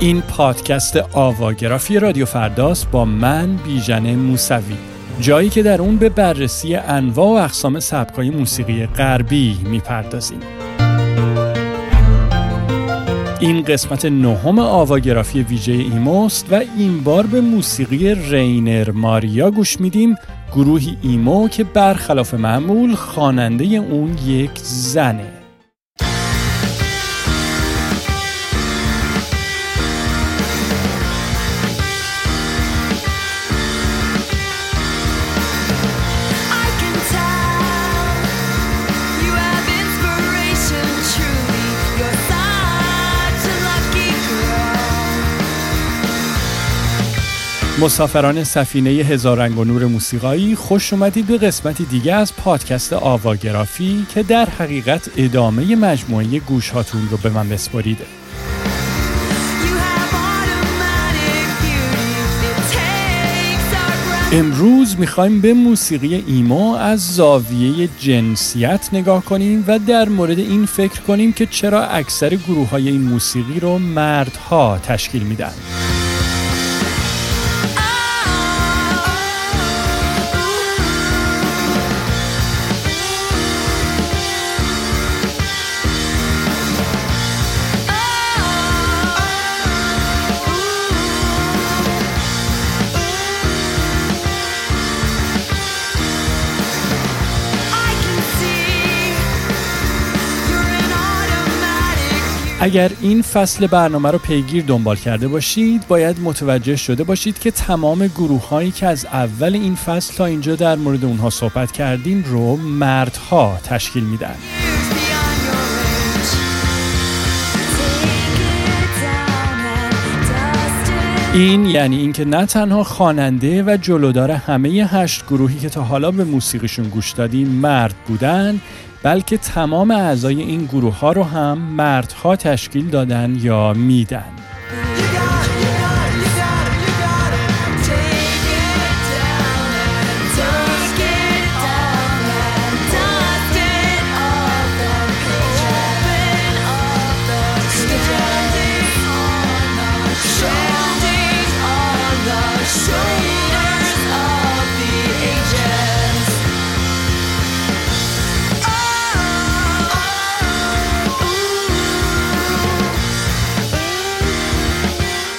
این پادکست آواگرافی رادیو فرداست با من بیژن موسوی. جایی که در اون به بررسی انواع و اقسام سبکای موسیقی غربی می‌پردازیم. این قسمت نهم آواگرافی ویژه ایموست و این بار به موسیقی رینر ماریا گوش میدیم. گروهی ایمو که برخلاف معمول خواننده اون یک زنه. مسافران سفینه هزار رنگ و نور موسیقایی خوش اومدید به قسمتی دیگه از پادکست آواگرافی که در حقیقت ادامه مجموعه گوش هاتون رو به من بسپریده امروز می‌خوایم به موسیقی ایمو از زاویه جنسیت نگاه کنیم و در مورد این فکر کنیم که چرا اکثر گروه های این موسیقی رو مردها تشکیل میدن. اگر این فصل برنامه رو پیگیر دنبال کرده باشید باید متوجه شده باشید که تمام گروه هایی که از اول این فصل تا اینجا در مورد اونها صحبت کردیم رو مردها تشکیل میدن. این یعنی اینکه نه تنها خواننده و جلودار همه هشت گروهی که تا حالا به موسیقیشون گوش دادیم مرد بودن بلکه تمام اعضای این گروه ها رو هم مردها تشکیل دادن یا میدن.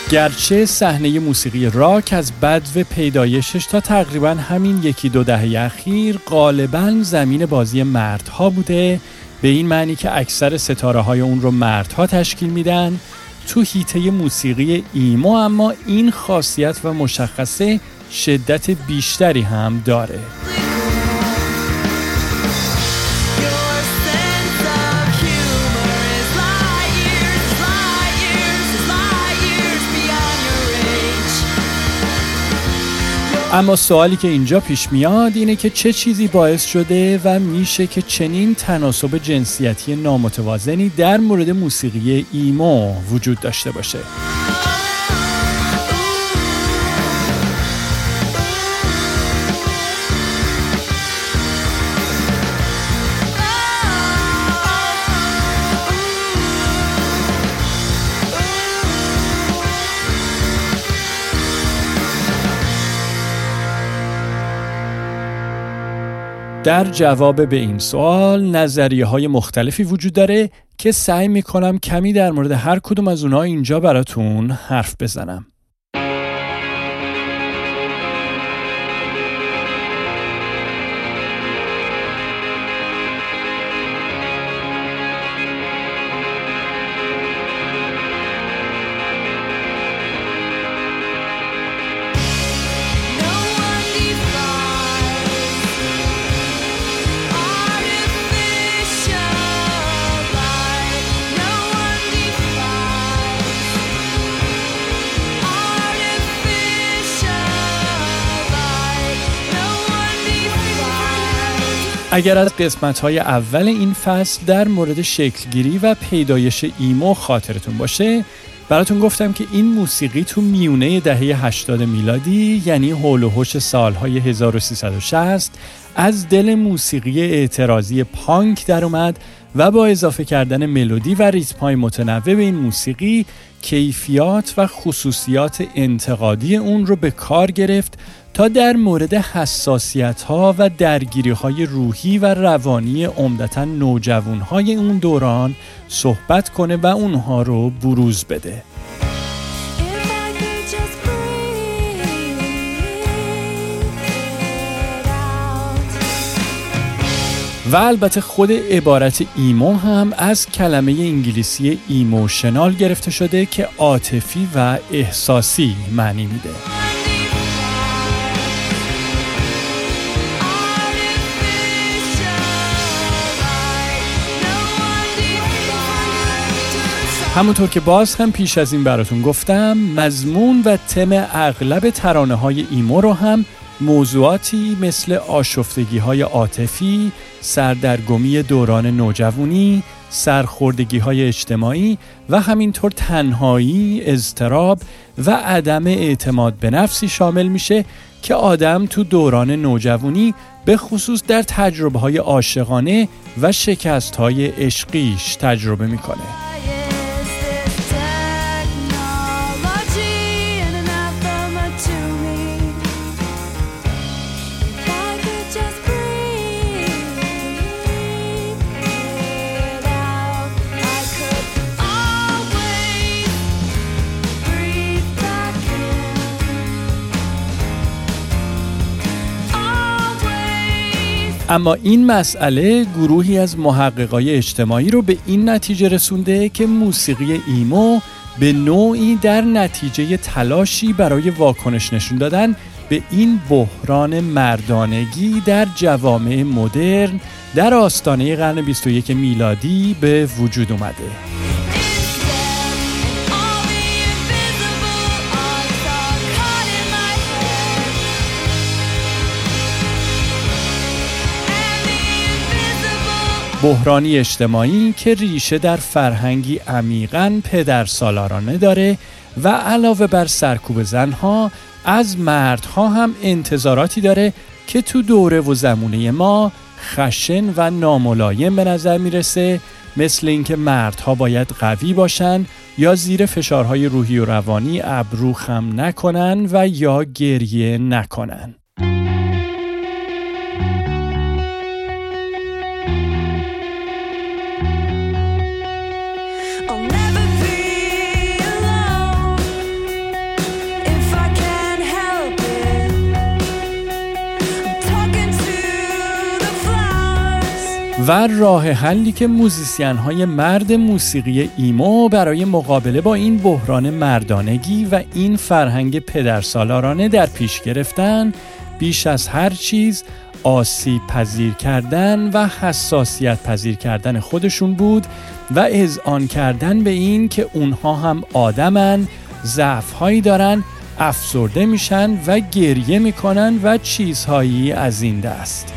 گرچه صحنه موسیقی راک از بدو پیدایشش تا تقریبا همین یکی دو دهه اخیر غالبا زمین بازی مردها بوده به این معنی که اکثر ستاره های اون رو مردها تشکیل میدن تو هیته موسیقی ایمو اما این خاصیت و مشخصه شدت بیشتری هم داره. اما سوالی که اینجا پیش میاد اینه که چه چیزی باعث شده و میشه که چنین تناسب جنسیتی نامتوازنی در مورد موسیقی ایمو وجود داشته باشه. در جواب به این سوال نظریه های مختلفی وجود داره که سعی می‌کنم کمی در مورد هر کدوم از اونها اینجا براتون حرف بزنم. اگر از قسمت های اول این فصل در مورد شکلگیری و پیدایش ایمو خاطرتون باشه براتون گفتم که این موسیقی تو میونه دهه 80 میلادی یعنی هول و هوش سالهای 1360 از دل موسیقی اعتراضی پانک در اومد و با اضافه کردن ملودی و ریتم‌های متنوع به این موسیقی کیفیات و خصوصیات انتقادی اون رو به کار گرفت تا در مورد حساسیت ها و درگیری های روحی و روانی عمدتا نوجوان های اون دوران صحبت کنه و اونها رو بروز بده. و البته خود عبارت ایمو هم از کلمه انگلیسی ایموشنال گرفته شده که عاطفی و احساسی معنی میده. همونطور که باز هم پیش از این براتون گفتم مضمون و تم اغلب ترانه های ایمو رو هم موضوعاتی مثل آشفتگی های عاطفی، سردرگمی دوران نوجوانی، سرخوردگی های اجتماعی و همینطور تنهایی، اضطراب و عدم اعتماد به نفسی شامل میشه که آدم تو دوران نوجوانی به خصوص در تجربه های عاشقانه و شکست های عشقیش تجربه می‌کنه. اما این مسئله گروهی از محققای اجتماعی رو به این نتیجه رسونده که موسیقی ایمو به نوعی در نتیجه تلاشی برای واکنش نشون دادن به این بحران مردانگی در جوامع مدرن در آستانه قرن 21 میلادی به وجود اومده. بحرانی اجتماعی که ریشه در فرهنگی عمیقا پدر سالارانه داره و علاوه بر سرکوب زنها از مردها هم انتظاراتی داره که تو دوره و زمونه ما خشن و ناملایم به نظر می‌رسه مثل اینکه مردها باید قوی باشن یا زیر فشارهای روحی و روانی ابرو خم نکنن و یا گریه نکنن. و راه حلی که موزیسین های مرد موسیقی ایمو برای مقابله با این بحران مردانگی و این فرهنگ پدرسالارانه در پیش گرفتن بیش از هر چیز آسیب پذیر کردن و حساسیت پذیر کردن خودشون بود و اذعان کردن به این که اونها هم آدمن ضعفهایی دارن افسرده میشن و گریه می‌کنن و چیزهایی از این دست.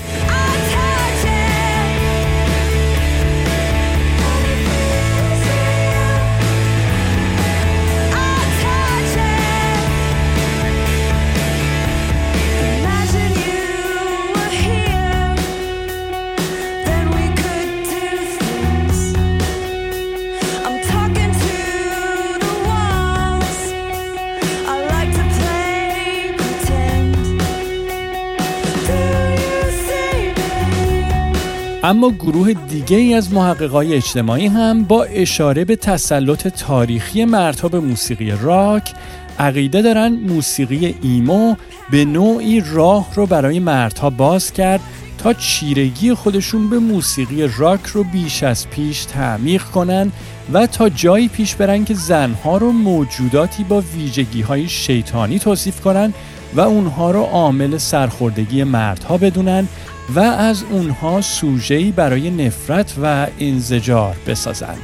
اما گروه دیگه ای از محققای اجتماعی هم با اشاره به تسلط تاریخی مردها به موسیقی راک عقیده دارن موسیقی ایمو به نوعی راه رو برای مردها باز کرد تا چیرگی خودشون به موسیقی راک رو بیش از پیش تعمیق کنن و تا جایی پیش برن که زنها رو موجوداتی با ویژگی های شیطانی توصیف کنن و اونها رو عامل سرخوردگی مردها بدونن و از اونها سوژه‌ای برای نفرت و انزجار بسازند.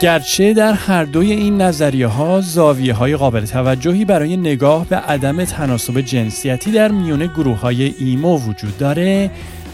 گرچه در هر دوی این نظریه ها زاویه های قابل توجهی برای نگاه به عدم تناسب جنسیتی در میون گروه های ایمو وجود داره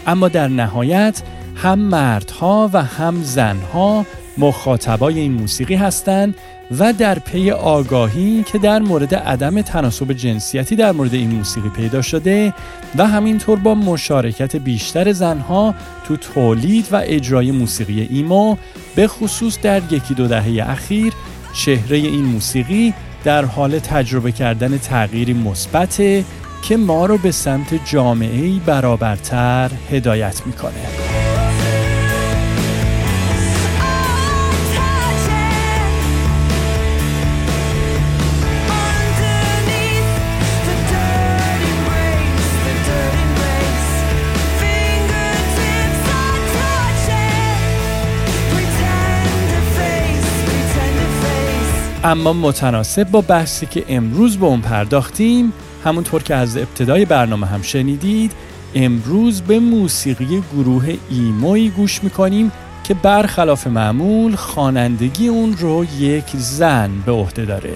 اما در نهایت هم مردها و هم زنها مخاطبای این موسیقی هستند و در پی آگاهی که در مورد عدم تناسب جنسیتی در مورد این موسیقی پیدا شده و همینطور با مشارکت بیشتر زنها تو تولید و اجرای موسیقی ایمو به خصوص در یکی دو دهه اخیر چهره این موسیقی در حال تجربه کردن تغییری مثبته که ما رو به سمت جامعه برابرتر هدایت می‌کنه. اما متناسب با بحثی که امروز به اون پرداختیم همونطور که از ابتدای برنامه هم شنیدید امروز به موسیقی گروه ایموی گوش می‌کنیم که برخلاف معمول خوانندگی اون رو یک زن به عهده داره.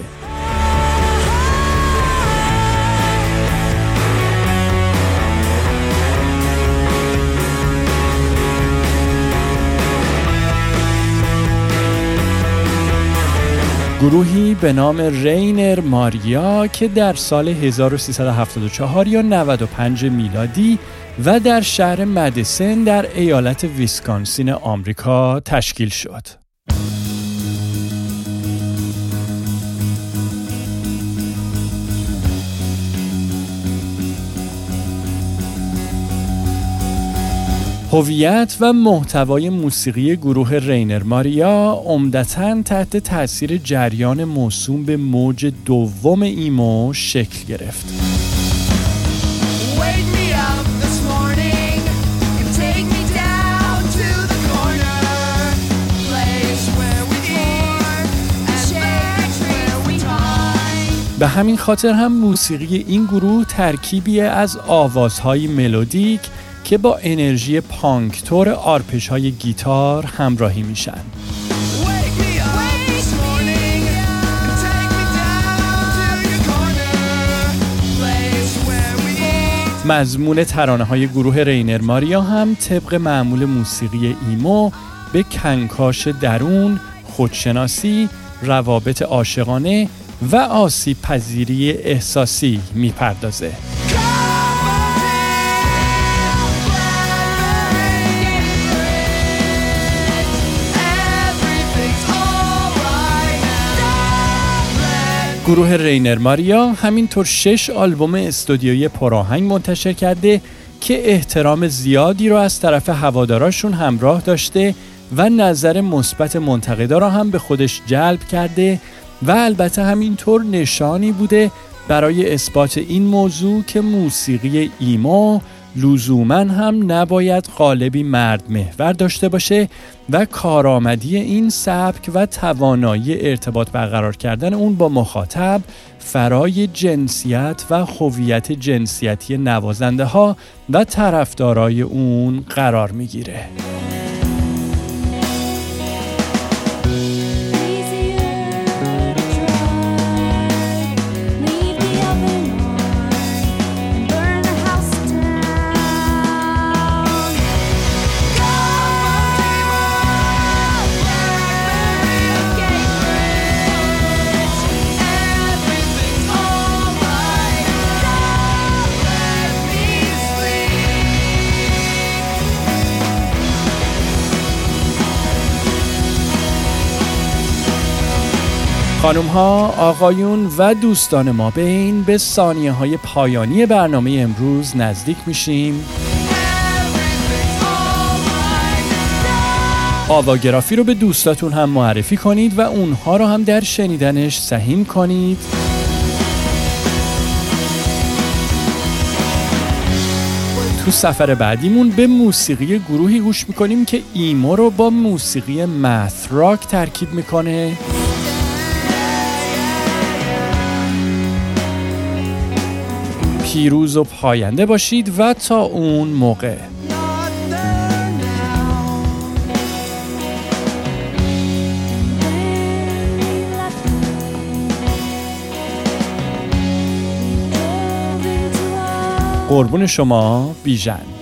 گروهی به نام رینر ماریا که در سال 1374 یا 95 میلادی و در شهر مدیسن در ایالت ویسکانسین آمریکا تشکیل شد. هویت و محتوای موسیقی گروه رینر ماریا عمدتا تحت تاثیر جریان موسوم به موج دوم ایمو شکل گرفت. به همین خاطر هم موسیقی این گروه ترکیبی از آوازهای ملودیک که با انرژی پانک تو آرپژ های گیتار همراهی میشن. مضمون ترانه های گروه رینر ماریا هم طبق معمول موسیقی ایمو به کنکاش درون، خودشناسی، روابط عاشقانه و آسیب پذیری احساسی می‌پردازه. گروه رینر ماریا همینطور شش آلبوم استودیویی پراهنگ منتشر کرده که احترام زیادی رو از طرف هواداراشون همراه داشته و نظر مثبت منتقدا را هم به خودش جلب کرده و البته همینطور نشانی بوده برای اثبات این موضوع که موسیقی ایما لزوما هم نباید قالبی مرد محور داشته باشه و کارآمدی این سبک و توانایی ارتباط برقرار کردن اون با مخاطب فرای جنسیت و هویت جنسیتی نوازنده ها و طرفدارای اون قرار می‌گیره. خانم ها، آقایون و دوستان ما بین به ثانیه های پایانی برنامه امروز نزدیک میشیم. آواگرافی رو به دوستاتون هم معرفی کنید و اونها رو هم در شنیدنش سهیم کنید. تو سفر بعدیمون به موسیقی گروهی گوش می‌کنیم که ایمو رو با موسیقی راک ترکیب می‌کنه. پیروز و پاینده باشید و تا اون موقع. قربون شما بیژن.